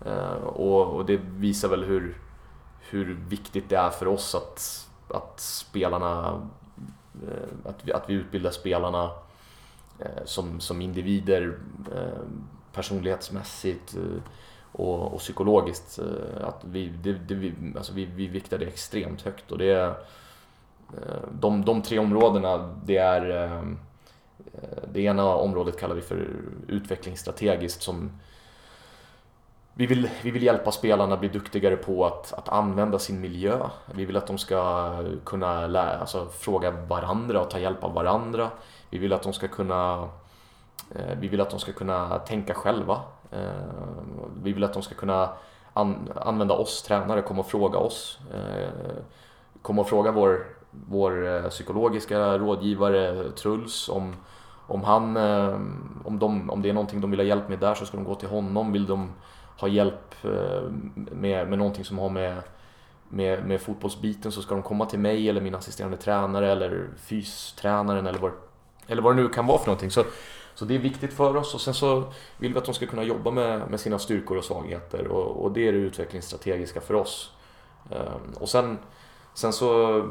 Eh, och, och det visar väl hur, hur viktigt det är för oss att, att spelarna, eh, att vi, att vi utbildar spelarna eh, som, som individer personlighetsmässigt och, och psykologiskt. Att vi, det, det, vi, alltså vi, vi viktar det extremt högt och det är Eh, de, de tre områdena, det är eh, det ena området kallar vi för utvecklingsstrategiskt som vi vill, vi vill hjälpa spelarna bli duktigare på att, att använda sin miljö. Vi vill att de ska kunna lära, alltså, fråga varandra och ta hjälp av varandra. Vi vill att de ska kunna eh, vi vill att de ska kunna tänka själva. Eh, vi vill att de ska kunna an, använda oss tränare, komma och fråga oss. Komma och fråga vår vår eh, psykologiska rådgivare eh, Truls om, om, han, eh, om, de, om det är någonting de vill ha hjälp med där så ska de gå till honom. Vill de ha hjälp med, med någonting som har med, med, med fotbollsbiten så ska de komma till mig eller min assisterande tränare eller fystränaren eller vad, eller vad det nu kan vara för någonting. Så, så det är viktigt för oss och sen så vill vi att de ska kunna jobba med, med sina styrkor och svagheter och, och det är det utvecklingsstrategiska för oss. Ehm, och sen, sen så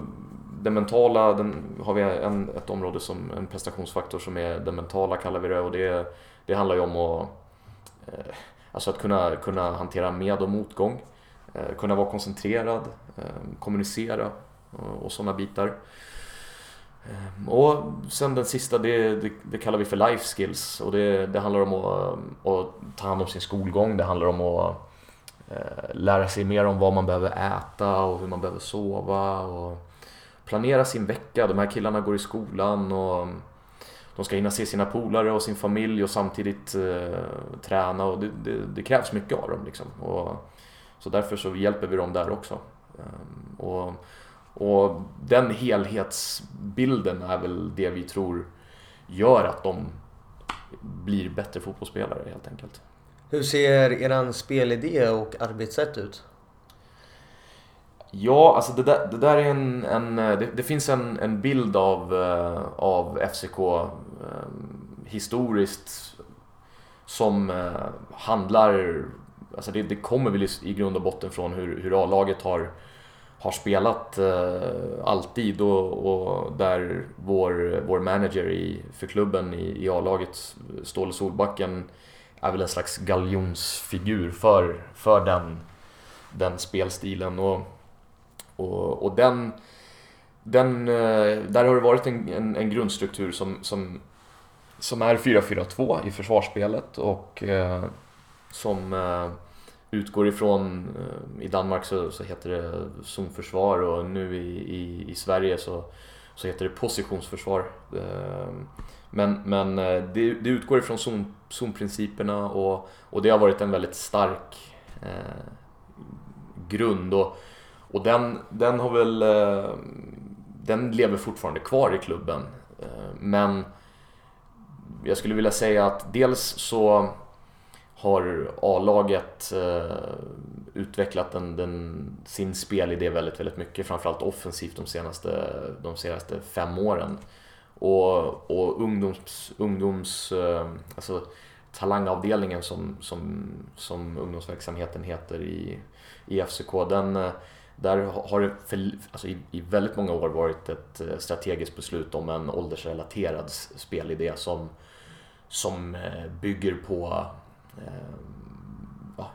den mentala, den, har vi en, ett område som en prestationsfaktor som är den mentala kallar vi det och det, det handlar ju om att, eh, alltså att kunna, kunna hantera med och motgång. eh, kunna vara koncentrerad, eh, kommunicera och, och sådana bitar. Eh, och sen den sista, det, det, det, kallar vi för life skills och det, det handlar om att, att, ta hand om sin skolgång, det handlar om att Eh, lära sig mer om vad man behöver äta och hur man behöver sova och planera sin vecka. De här killarna går i skolan och de ska hinna se sina polare och sin familj och samtidigt eh, träna och det, det, det, krävs mycket av dem. Liksom. Och, så därför så hjälper vi dem där också. Ehm, och, och den helhetsbilden är väl det vi tror gör att de blir bättre fotbollsspelare helt enkelt. Hur ser eran spelidé och arbetssätt ut? Ja, alltså det där, det där är en... en det, det, finns en, en bild av, eh, av FCK eh, historiskt som eh, handlar... Alltså det, det kommer väl i, grund och botten från hur, hur A-laget har, har spelat eh, alltid och, och, där vår, vår manager i, för klubben i, i A-laget, Ståle Solbacken, är väl en slags galjonsfigur för, för den, den spelstilen. Och, och, och den, den, eh, där har det varit en, en, en grundstruktur som, som, som är 4-4-2 i försvarsspelet och eh, som eh, utgår ifrån, eh, i Danmark så, så heter det zonförsvar och nu i, i, i Sverige så, så heter det positionsförsvar. Eh, men, men eh, det, det utgår ifrån zon, zonprinciperna och, och det har varit en väldigt stark eh, grund. Och, och den, den har väl... Eh, den lever fortfarande kvar i klubben. Eh, men jag skulle vilja säga att dels så har A-laget eh, utvecklat den, den, sin spelidé väldigt, väldigt mycket, framförallt offensivt de senaste, de senaste fem åren. Och, och ungdoms, ungdoms eh, alltså talangavdelningen som, som, som ungdomsverksamheten heter i, i FCK, den, eh, där har det för, alltså i, i, väldigt många år varit ett eh, strategiskt beslut om en åldersrelaterad spelidé som, som bygger på eh,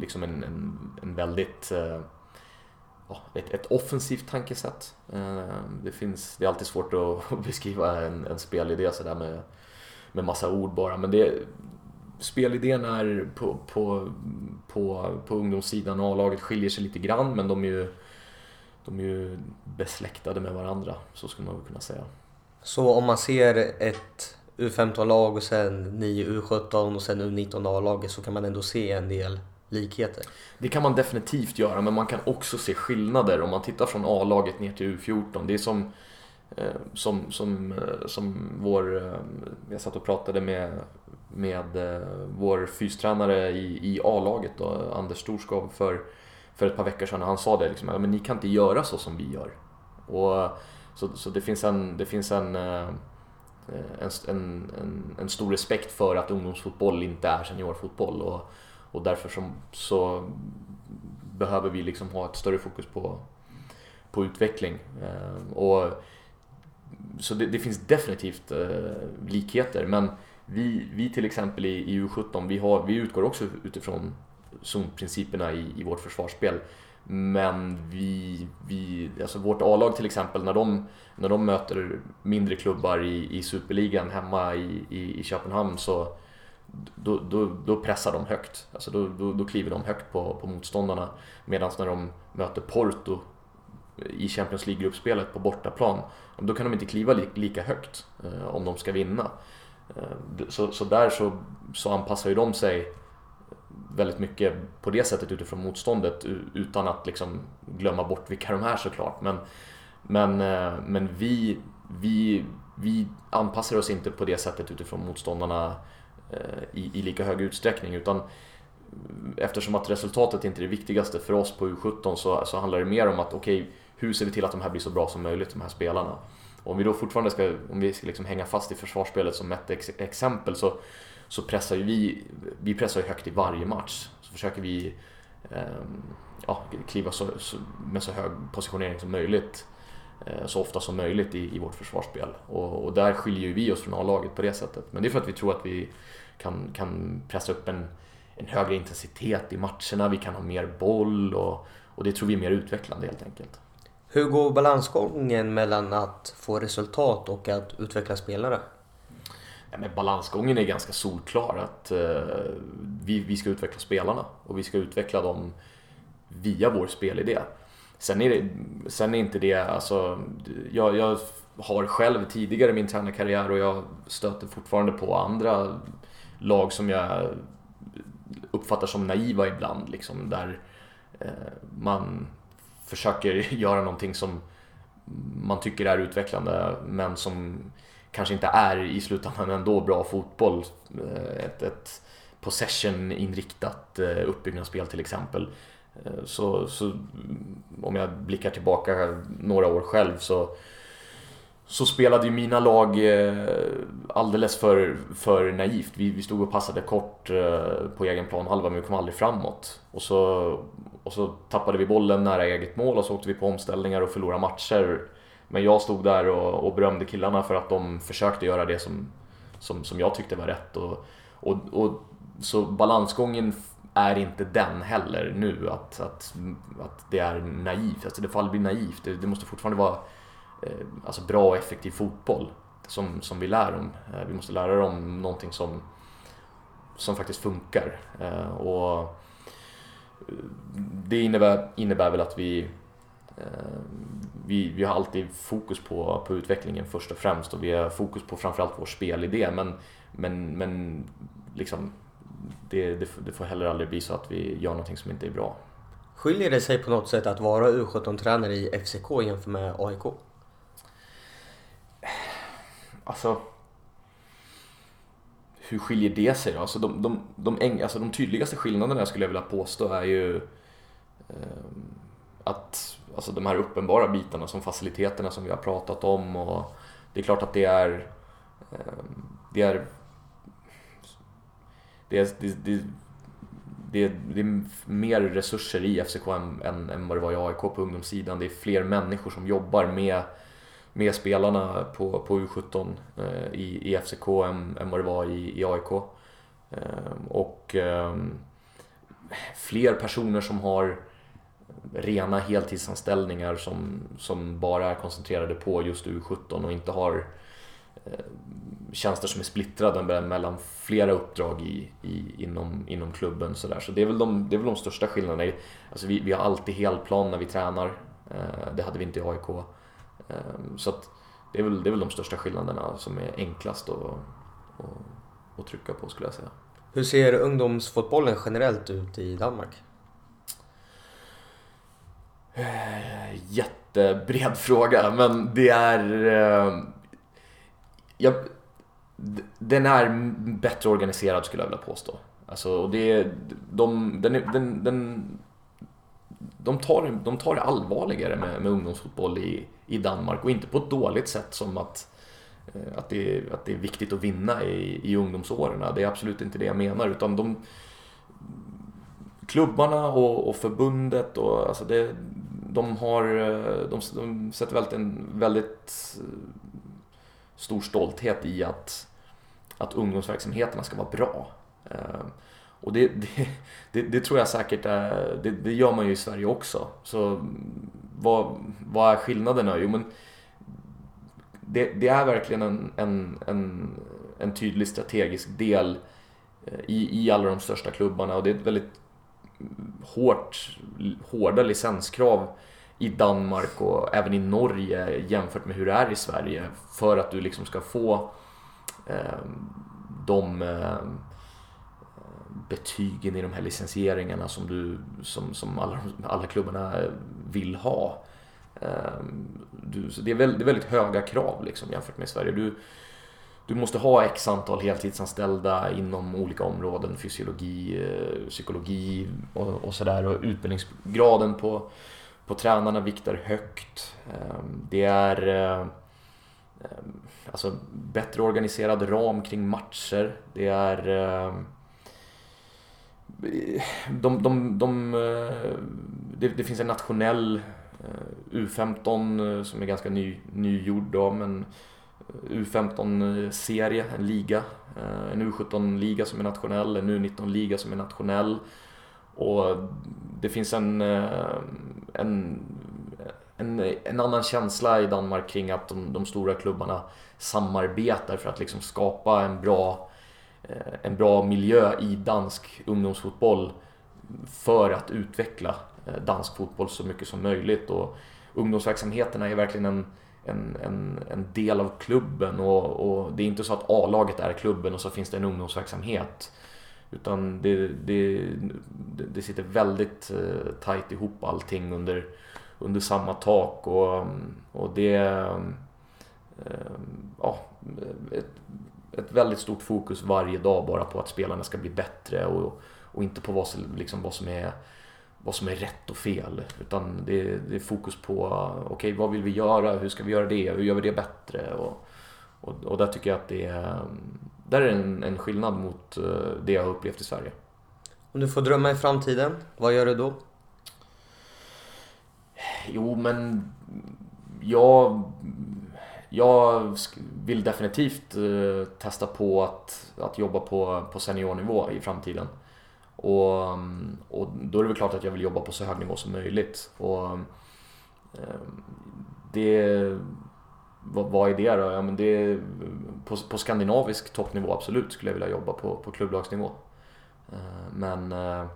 liksom en, en, en väldigt eh, ett, ett offensivt tankesätt. Ehm, det, finns, det är alltid svårt att beskriva en, en spelidé sådär med, med massa ord bara men det, spelidén är på, på, på, på ungdomssidan och A-laget skiljer sig lite grann men de är ju, de är ju besläktade med varandra, så skulle man väl kunna säga. Så om man ser ett U15-lag och sen 9 U17 och sen U19 A-laget så kan man ändå se en del likheter? Det kan man definitivt göra, men man kan också se skillnader om man tittar från A-laget ner till U14. Det är som eh, som, som, eh, som vår, eh, jag satt och pratade med, med vår fystränare i, i A-laget då, Anders Storskov för, för ett par veckor sedan. Han sa det liksom, men ni kan inte göra så som vi gör. Och, så, så det finns en, det finns en, en, en, en, en stor respekt för att ungdomsfotboll inte är seniorfotboll och, och därför som, så behöver vi liksom ha ett större fokus på, på utveckling. Eh, och så det, det, finns definitivt eh, likheter men vi, vi till exempel i, i U17, vi, har, vi utgår också utifrån zonprinciperna i, i vårt försvarsspel. Men vi, vi, alltså vårt A-lag till exempel, när de, när de möter mindre klubbar i, i superligan hemma i, i, i Köpenhamn så då, då, då, pressar de högt. Alltså då, då, då kliver de högt på, på motståndarna. Medan när de möter Porto i Champions League-gruppspelet på bortaplan, då kan de inte kliva lika högt eh, om de ska vinna. Eh, så, så där så, så anpassar ju de sig väldigt mycket på det sättet utifrån motståndet utan att liksom glömma bort vilka de är såklart. Men, men, eh, men vi, vi, vi anpassar oss inte på det sättet utifrån motståndarna Eh, i, i lika hög utsträckning utan eftersom att resultatet inte är det viktigaste för oss på U17 så, så handlar det mer om att okej, okay, hur ser vi till att de här blir så bra som möjligt, de här spelarna? Och om vi då fortfarande ska, om vi ska liksom hänga fast i försvarsspelet som ett ex exempel så, så pressar ju vi, vi pressar ju högt i varje match. Så försöker vi eh, ja, kliva så, så, med så hög positionering som möjligt eh, så ofta som möjligt i, i vårt försvarsspel. Och, och där skiljer vi oss från A-laget på det sättet. Men det är för att vi tror att vi kan, kan pressa upp en, en högre intensitet i matcherna, vi kan ha mer boll och, och det tror vi är mer utvecklande helt enkelt. Hur går balansgången mellan att få resultat och att utveckla spelare? Ja, men balansgången är ganska solklar. att eh, vi, vi ska utveckla spelarna och vi ska utveckla dem via vår spelidé. Sen är, det, sen är inte det, alltså, jag, jag har själv tidigare i min tränarkarriär och jag stöter fortfarande på andra lag som jag uppfattar som naiva ibland. Liksom, där eh, man försöker göra någonting som man tycker är utvecklande men som kanske inte är i slutändan ändå bra fotboll. Eh, ett, ett possession-inriktat eh, uppbyggnadsspel till exempel. Så, så, om jag blickar tillbaka några år själv så, så spelade ju mina lag eh, alldeles för, för naivt. Vi, vi stod och passade kort eh, på egen planhalva men vi kom aldrig framåt. Och så, och så tappade vi bollen nära eget mål och så åkte vi på omställningar och förlorade matcher men jag stod där och, och berömde killarna för att de försökte göra det som, som, som jag tyckte var rätt. Och, och, och, så balansgången är inte den heller nu, att, att, att det är naivt. Alltså det får aldrig bli naivt. Det, det måste fortfarande vara Eh, alltså bra och effektiv fotboll som, som vi lär dem. Eh, vi måste lära dem någonting som, som faktiskt funkar. Eh, och det innebär, innebär väl att vi vi, vi har alltid fokus på, på utvecklingen först och främst och vi har fokus på framförallt vår spelidé men, men, men liksom, det, det, det får heller aldrig bli så att vi gör någonting som inte är bra. Skiljer det sig på något sätt att vara U17-tränare i FCK jämfört med AIK? Alltså, hur skiljer det sig då? Alltså de, de, de, alltså de tydligaste skillnaderna skulle jag vilja påstå är ju eh, att alltså de här uppenbara bitarna som faciliteterna som vi har pratat om och det är klart att det är eh, det är det är, det, det, det, det är mer resurser i FCK än, än, än vad det var i AIK på ungdomssidan. Det är fler människor som jobbar med, med spelarna på, på U17 eh, i, i FCK än, än vad det var i, i AIK. Eh, och eh, fler personer som har rena heltidsanställningar som, som bara är koncentrerade på just U17 och inte har eh, tjänster som är splittrade mellan flera uppdrag i, i, inom, inom klubben. Så, där. så det, är väl de, det är väl de största skillnaderna. Alltså vi, vi har alltid helplan när vi tränar. Eh, det hade vi inte i AIK. Eh, så det, är väl, det är väl de största skillnaderna som är enklast att, att, att trycka på skulle jag säga. Hur ser ungdomsfotbollen generellt ut i Danmark? Eh, jättebred fråga, men det är... Eh, jag, den är bättre organiserad skulle jag vilja påstå. Alltså, det, de, den, den, den, de, tar, de tar det allvarligare med, med ungdomsfotboll i, i Danmark och inte på ett dåligt sätt som att, eh, att, det, att det är viktigt att vinna i, i ungdomsåren. Det är absolut inte det jag menar utan de klubbarna och, och förbundet och alltså det, de har, eh, de, de sätter väldigt, en väldigt eh, stor stolthet i att, att ungdomsverksamheterna ska vara bra. Och det, det, det, det tror jag säkert är, det, det, gör man ju i Sverige också. Så vad, vad är skillnaderna? Jo men det, det är verkligen en, en, en, en tydlig strategisk del eh, i, i alla de största klubbarna och det är ett väldigt hårt, hårda licenskrav i Danmark och även i Norge jämfört med hur det är i Sverige för att du liksom ska få eh, de eh, betygen i de här licensieringarna som, du, som, som alla, alla klubbarna vill ha. Ehm, du, det, är väldigt, det är väldigt höga krav liksom jämfört med Sverige. Du, du måste ha x antal heltidsanställda inom olika områden, fysiologi, eh, psykologi och, och sådär. Och utbildningsgraden på, på tränarna viktar högt. Ehm, det är eh, ehm, alltså, bättre organiserad ram kring matcher. Det är de, de, de, eh, det, det finns en nationell eh, U15 eh, som är ganska ny, nygjord då, men U15-serie, en liga. En U17-liga som är nationell, en U19-liga som är nationell. Och det finns en, en, en, en annan känsla i Danmark kring att de, de stora klubbarna samarbetar för att liksom skapa en bra, Eh, en bra miljö i dansk ungdomsfotboll för att utveckla eh, dansk fotboll så mycket som möjligt. Och ungdomsverksamheterna är verkligen en, en, en, en del av klubben och, och det är inte så att A-laget är klubben och så finns det en ungdomsverksamhet. Utan det, det, det sitter väldigt eh, tajt ihop allting under, under samma tak och, och det ja, ett, ett väldigt stort fokus varje dag bara på att spelarna ska bli bättre och, och inte på vad, liksom, vad som är vad som är rätt och fel. Utan det det är fokus på, okej okay, vad vill vi göra, hur ska vi göra det, hur gör vi det bättre? Och, och, och där tycker jag att det är, där är en, en skillnad mot eh, det jag har upplevt i Sverige. Om du får drömma i framtiden, vad gör du då? Jo, men jag, jag vill definitivt eh, testa på att, att jobba på, på seniornivå i framtiden. Och, mm, och då är det väl klart att jag vill jobba på så hög nivå som möjligt. Och ehm, det... Vad, vad är det då? Ja, men det mm, på, på skandinavisk toppnivå absolut skulle jag vilja jobba på, på klubblagsnivå. Eh, men, eh,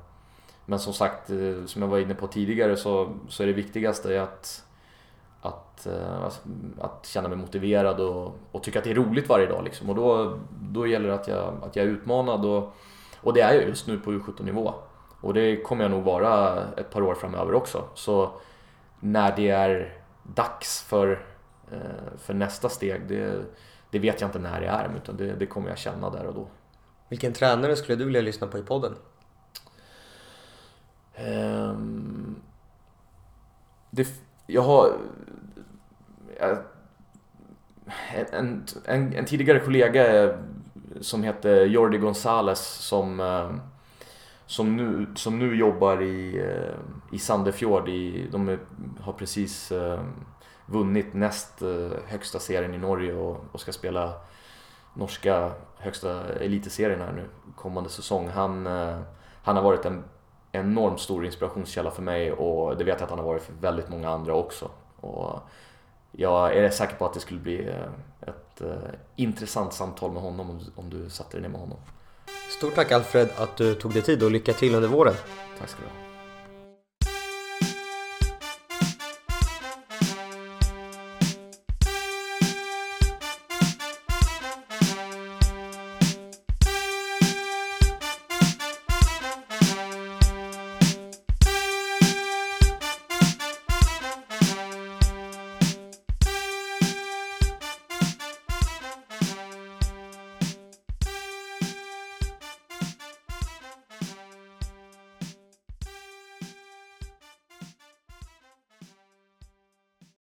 men som sagt, som jag var inne på tidigare så, så är det viktigaste att, att, att känna mig motiverad och, och tycka att det är roligt varje dag. Liksom. Och då, då gäller det att jag, att jag är utmanad. Och, och det är jag just nu på U17-nivå. Och det kommer jag nog vara ett par år framöver också. Så när det är dags för, eh, för nästa steg, det, det vet jag inte när det är, utan det, det kommer jag känna där och då. Vilken tränare skulle du vilja lyssna på i podden? Um, det, jag har... En, en, en, tidigare kollega som heter Jordi Gonzales som, eh, som, nu, som nu jobbar i, eh, i Sandefjord. I, de har precis eh, vunnit näst högsta serien i Norge och, och ska spela norska högsta elitserien här nu kommande säsong. Han, han har varit en enormt stor inspirationskälla för mig och det vet jag att han har varit för väldigt många andra också. Och jag är säker på att det skulle bli eh, ett eh, intressant samtal med honom om du satte dig ner med honom. Stort tack Alfred att du tog dig tid och lycka till under våren. Tack ska du ha.